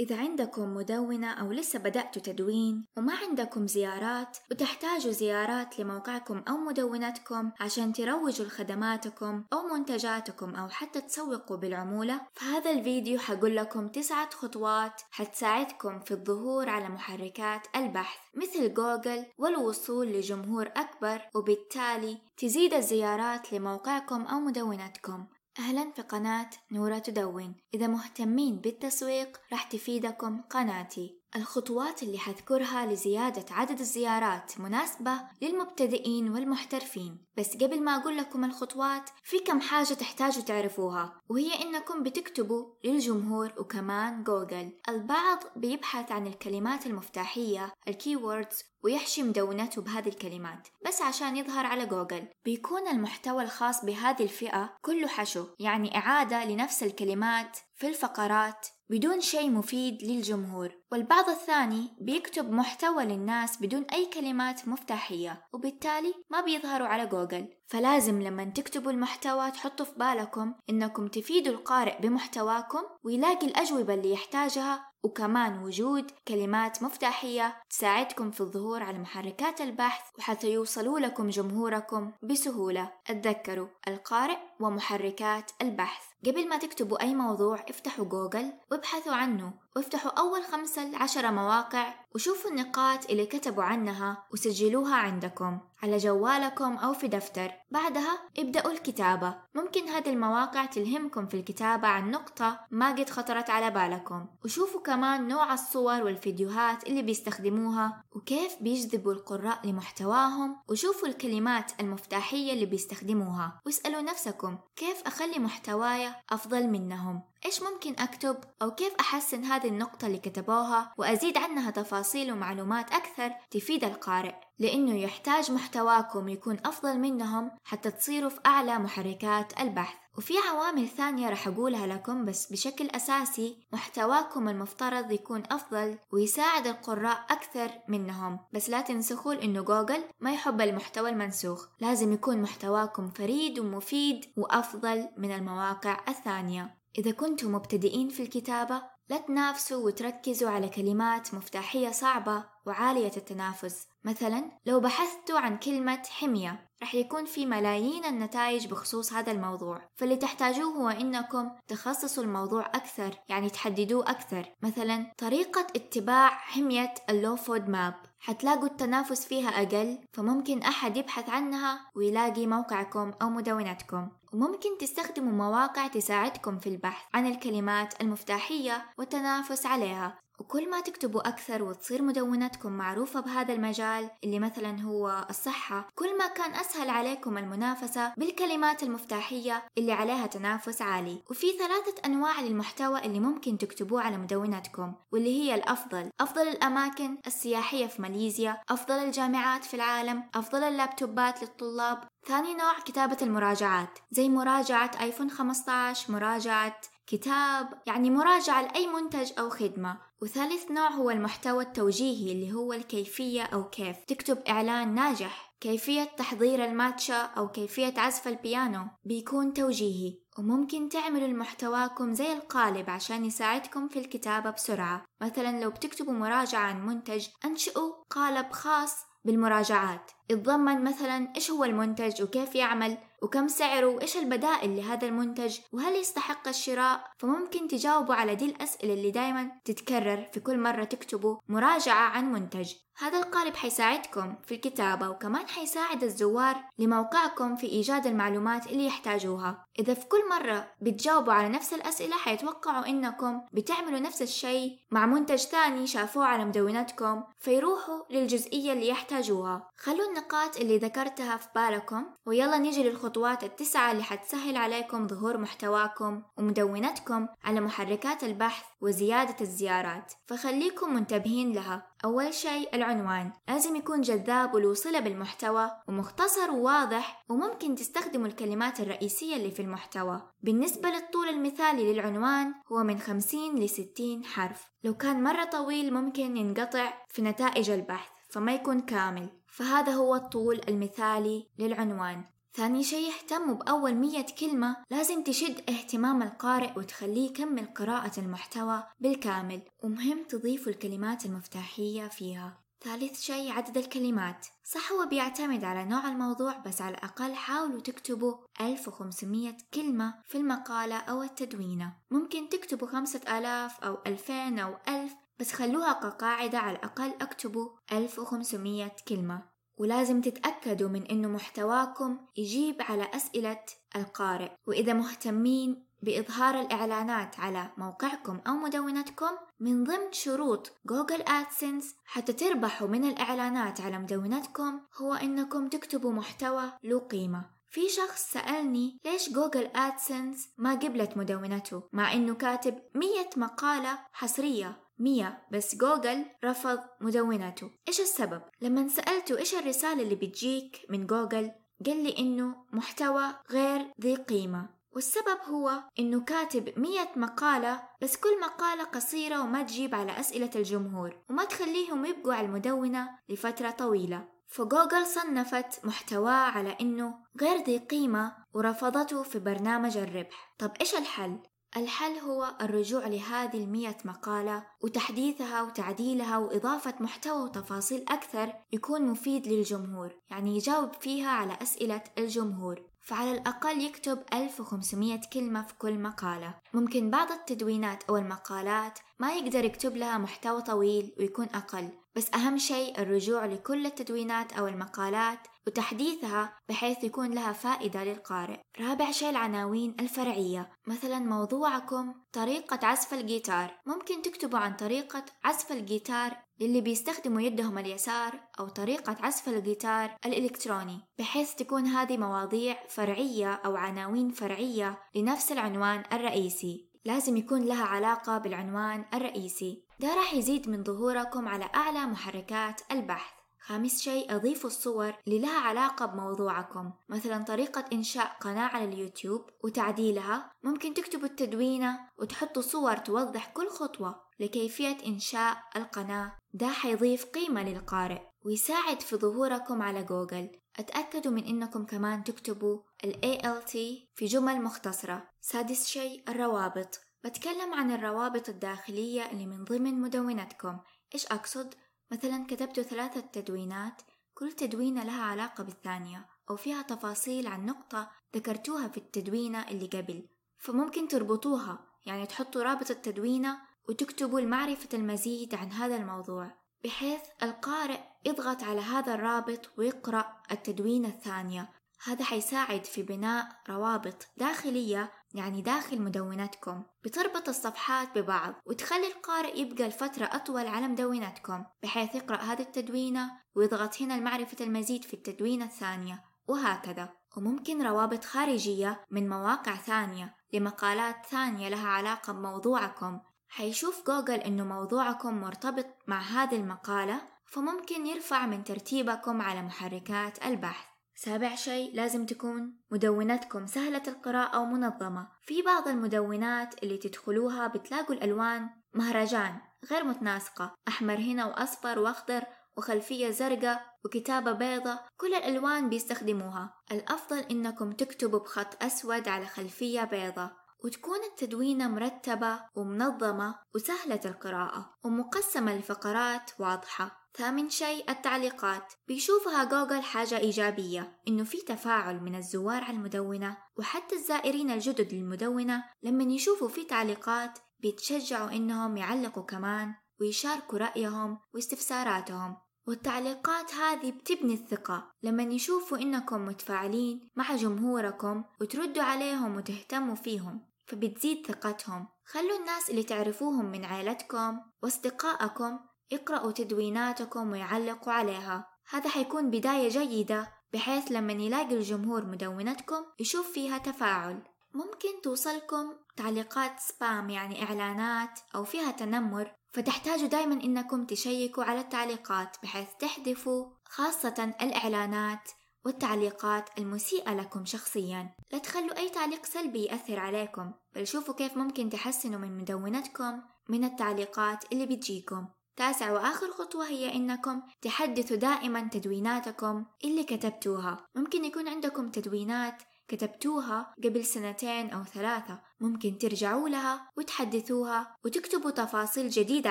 إذا عندكم مدونة أو لسه بدأتوا تدوين وما عندكم زيارات وتحتاجوا زيارات لموقعكم أو مدونتكم عشان تروجوا لخدماتكم أو منتجاتكم أو حتى تسوقوا بالعمولة فهذا الفيديو حقول لكم تسعة خطوات حتساعدكم في الظهور على محركات البحث مثل جوجل والوصول لجمهور أكبر وبالتالي تزيد الزيارات لموقعكم أو مدونتكم. أهلا في قناة نورة تدون. إذا مهتمين بالتسويق راح تفيدكم قناتي. الخطوات اللي حذكرها لزيادة عدد الزيارات مناسبة للمبتدئين والمحترفين. بس قبل ما أقول لكم الخطوات في كم حاجة تحتاجوا تعرفوها وهي إنكم بتكتبوا للجمهور وكمان جوجل. البعض بيبحث عن الكلمات المفتاحية ال keywords ويحشي مدونته بهذه الكلمات بس عشان يظهر على جوجل. بيكون المحتوى الخاص بهذه الفئة كله حشو يعني إعادة لنفس الكلمات في الفقرات بدون شيء مفيد للجمهور. والبعض الثاني بيكتب محتوى للناس بدون أي كلمات مفتاحية وبالتالي ما بيظهروا على جوجل. فلازم لما تكتبوا المحتوى تحطوا في بالكم إنكم تفيدوا القارئ بمحتواكم ويلاقي الأجوبة اللي يحتاجها وكمان وجود كلمات مفتاحية تساعدكم في الظهور على محركات البحث وحتى يوصلوا لكم جمهوركم بسهولة. أتذكروا القارئ ومحركات البحث. قبل ما تكتبوا أي موضوع افتحوا جوجل وابحثوا عنه. وافتحوا أول خمسة لعشرة مواقع وشوفوا النقاط اللي كتبوا عنها وسجلوها عندكم على جوالكم أو في دفتر. بعدها ابدأوا الكتابة. ممكن هذه المواقع تلهمكم في الكتابة عن نقطة ما قد خطرت على بالكم. وشوفوا كمان نوع الصور والفيديوهات اللي بيستخدموها وكيف بيجذبوا القراء لمحتواهم. وشوفوا الكلمات المفتاحية اللي بيستخدموها. واسألوا نفسكم كيف أخلي محتواي أفضل منهم. إيش ممكن أكتب أو كيف أحسن هذه النقطة اللي كتبوها وأزيد عنها تفاصيل ومعلومات أكثر تفيد القارئ لأنه يحتاج محتواكم يكون أفضل منهم حتى تصيروا في أعلى محركات البحث. وفي عوامل ثانية رح أقولها لكم بس بشكل أساسي محتواكم المفترض يكون أفضل ويساعد القراء أكثر منهم. بس لا تنسخوا إنه جوجل ما يحب المحتوى المنسوخ لازم يكون محتواكم فريد ومفيد وأفضل من المواقع الثانية. إذا كنتم مبتدئين في الكتابة لا تنافسوا وتركزوا على كلمات مفتاحية صعبة وعالية التنافس. مثلا لو بحثتوا عن كلمة حمية رح يكون في ملايين النتائج بخصوص هذا الموضوع. فاللي تحتاجوه هو إنكم تخصصوا الموضوع أكثر يعني تحددوه أكثر. مثلا طريقة اتباع حمية ال low FODMAP. حتلاقوا التنافس فيها أقل فممكن أحد يبحث عنها ويلاقي موقعكم أو مدونتكم. وممكن تستخدموا مواقع تساعدكم في البحث عن الكلمات المفتاحية والتنافس عليها. وكل ما تكتبوا أكثر وتصير مدونتكم معروفة بهذا المجال اللي مثلا هو الصحة كل ما كان أسهل عليكم المنافسة بالكلمات المفتاحية اللي عليها تنافس عالي. وفي ثلاثة أنواع للمحتوى اللي ممكن تكتبوه على مدونتكم واللي هي الأفضل. أفضل الأماكن السياحية في ماليزيا أفضل الجامعات في العالم أفضل اللابتوبات للطلاب. ثاني نوع كتابة المراجعات زي مراجعة آيفون 15 مراجعة كتاب يعني مراجعة لأي منتج أو خدمة. وثالث نوع هو المحتوى التوجيهي اللي هو الكيفية أو كيف تكتب إعلان ناجح. كيفية تحضير الماتشا أو كيفية عزف البيانو بيكون توجيهي وممكن تعملوا المحتواكم زي القالب عشان يساعدكم في الكتابة بسرعة. مثلا لو بتكتبوا مراجعة عن منتج أنشئوا قالب خاص بالمراجعات. يتضمن مثلا إيش هو المنتج وكيف يعمل. وكم سعره وإيش البدائل لهذا المنتج وهل يستحق الشراء فممكن تجاوبوا على دي الأسئلة اللي دايما تتكرر في كل مرة تكتبوا مراجعة عن منتج. هذا القالب حيساعدكم في الكتابة وكمان حيساعد الزوار لموقعكم في إيجاد المعلومات اللي يحتاجوها. إذا في كل مرة بتجاوبوا على نفس الأسئلة حيتوقعوا إنكم بتعملوا نفس الشيء مع منتج ثاني شافوه على مدونتكم فيروحوا للجزئية اللي يحتاجوها. خلوا النقاط اللي ذكرتها في بالكم ويلا نيجي للخطوات التسعة اللي حتسهل عليكم ظهور محتواكم ومدونتكم على محركات البحث وزيادة الزيارات فخليكم منتبهين لها. أول شيء العنوان. لازم يكون جذاب والوصلة بالمحتوى ومختصر وواضح وممكن تستخدموا الكلمات الرئيسية اللي في المحتوى. بالنسبة للطول المثالي للعنوان هو من 50 ل 60 حرف. لو كان مرة طويل ممكن ينقطع في نتائج البحث فما يكون كامل. فهذا هو الطول المثالي للعنوان. ثاني شي اهتموا بأول مية كلمة. لازم تشد اهتمام القارئ وتخليه يكمل قراءة المحتوى بالكامل. ومهم تضيفوا الكلمات المفتاحية فيها. ثالث شيء عدد الكلمات. صح هو بيعتمد على نوع الموضوع بس على الأقل حاولوا تكتبوا 1500 كلمة في المقالة أو التدوينة. ممكن تكتبوا 5000 أو 2000 أو 1000 بس خلوها كقاعدة على الأقل أكتبوا 1500 كلمة. ولازم تتأكدوا من إنه محتواكم يجيب على أسئلة القارئ. وإذا مهتمين بإظهار الإعلانات على موقعكم أو مدونتكم من ضمن شروط Google AdSense حتى تربحوا من الإعلانات على مدونتكم هو إنكم تكتبوا محتوى له قيمة. في شخص سألني ليش Google AdSense ما قبلت مدونته مع إنه كاتب مية مقالة حصرية. مية بس جوجل رفض مدونته إيش السبب؟ لما سألته إيش الرسالة اللي بتجيك من جوجل قال لي إنه محتوى غير ذي قيمة والسبب هو إنه كاتب مية مقالة بس كل مقالة قصيرة وما تجيب على أسئلة الجمهور وما تخليهم يبقوا على المدونة لفترة طويلة فجوجل صنفت محتواه على إنه غير ذي قيمة ورفضته في برنامج الربح طب إيش الحل؟ الحل هو الرجوع لهذه المية مقالة وتحديثها وتعديلها وإضافة محتوى وتفاصيل أكثر يكون مفيد للجمهور يعني يجاوب فيها على أسئلة الجمهور. فعلى الأقل يكتب 1500 كلمة في كل مقالة. ممكن بعض التدوينات أو المقالات ما يقدر يكتب لها محتوى طويل ويكون أقل بس أهم شيء الرجوع لكل التدوينات أو المقالات وتحديثها بحيث يكون لها فائدة للقارئ. رابع شيء العناوين الفرعية. مثلا موضوعكم طريقة عزف الجيتار. ممكن تكتبوا عن طريقة عزف الجيتار للي بيستخدموا يدهم اليسار أو طريقة عزف الجيتار الإلكتروني بحيث تكون هذه مواضيع فرعية أو عناوين فرعية لنفس العنوان الرئيسي. لازم يكون لها علاقة بالعنوان الرئيسي. ده راح يزيد من ظهوركم على أعلى محركات البحث. خامس شيء أضيفوا الصور اللي لها علاقة بموضوعكم. مثلا طريقة إنشاء قناة على اليوتيوب وتعديلها. ممكن تكتبوا التدوينة وتحطوا صور توضح كل خطوة لكيفية إنشاء القناة. ده حيضيف قيمة للقارئ. ويساعد في ظهوركم على جوجل. أتأكدوا من إنكم كمان تكتبوا ال ALT في جمل مختصرة. سادس شيء الروابط. بتكلم عن الروابط الداخلية اللي من ضمن مدونتكم. إيش أقصد؟ مثلا كتبت ثلاثة تدوينات كل تدوينة لها علاقة بالثانية أو فيها تفاصيل عن نقطة ذكرتوها في التدوينة اللي قبل. فممكن تربطوها يعني تحطوا رابط التدوينة وتكتبوا لمعرفة المزيد عن هذا الموضوع. بحيث القارئ يضغط على هذا الرابط ويقرأ التدوينة الثانية. هذا حيساعد في بناء روابط داخلية يعني داخل مدونتكم بتربط الصفحات ببعض وتخلي القارئ يبقى لفترة أطول على مدونتكم بحيث يقرأ هذه التدوينة ويضغط هنا لمعرفة المزيد في التدوينة الثانية وهكذا. وممكن روابط خارجية من مواقع ثانية لمقالات ثانية لها علاقة بموضوعكم. حيشوف جوجل إنه موضوعكم مرتبط مع هذه المقالة فممكن يرفع من ترتيبكم على محركات البحث. سابع شيء لازم تكون مدونتكم سهلة القراءة ومنظمة. في بعض المدونات اللي تدخلوها بتلاقوا الألوان مهرجان غير متناسقة. أحمر هنا وأصفر وأخضر وخلفية زرقاء وكتابة بيضة كل الألوان بيستخدموها. الأفضل إنكم تكتبوا بخط أسود على خلفية بيضة وتكون التدوينة مرتبة ومنظمة وسهلة القراءة ومقسمة لفقرات واضحة. ثامن شيء التعليقات. بيشوفها جوجل حاجة إيجابية إنه في تفاعل من الزوار على المدونة وحتى الزائرين الجدد للمدونة. لما يشوفوا في تعليقات بيتشجعوا إنهم يعلقوا كمان ويشاركوا رأيهم واستفساراتهم. والتعليقات هذه بتبني الثقة. لما يشوفوا إنكم متفاعلين مع جمهوركم وتردوا عليهم وتهتموا فيهم. فبتزيد ثقتهم. خلوا الناس اللي تعرفوهم من عائلتكم وأصدقائكم يقرأوا تدويناتكم ويعلقوا عليها. هذا حيكون بداية جيدة بحيث لما يلاقي الجمهور مدونتكم يشوف فيها تفاعل. ممكن توصلكم تعليقات سبام يعني إعلانات أو فيها تنمر. فتحتاجوا دايما إنكم تشيكوا على التعليقات بحيث تحذفوا خاصة الإعلانات والتعليقات المسيئة لكم شخصيا. لا تخلوا أي تعليق سلبي يأثر عليكم بل شوفوا كيف ممكن تحسنوا من مدونتكم من التعليقات اللي بتجيكم. تاسع وآخر خطوة هي إنكم تحدثوا دائما تدويناتكم اللي كتبتوها. ممكن يكون عندكم تدوينات كتبتوها قبل سنتين أو ثلاثة ممكن ترجعوا لها وتحدثوها وتكتبوا تفاصيل جديدة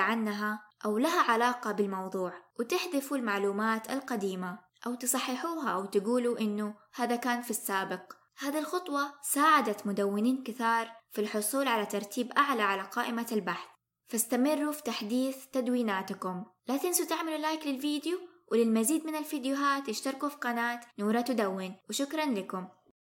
عنها أو لها علاقة بالموضوع وتحذفوا المعلومات القديمة. أو تصححوها أو تقولوا إنه هذا كان في السابق. هذه الخطوة ساعدت مدونين كثار في الحصول على ترتيب أعلى على قائمة البحث. فاستمروا في تحديث تدويناتكم. لا تنسوا تعملوا لايك للفيديو وللمزيد من الفيديوهات اشتركوا في قناة نورة تدون. وشكرا لكم.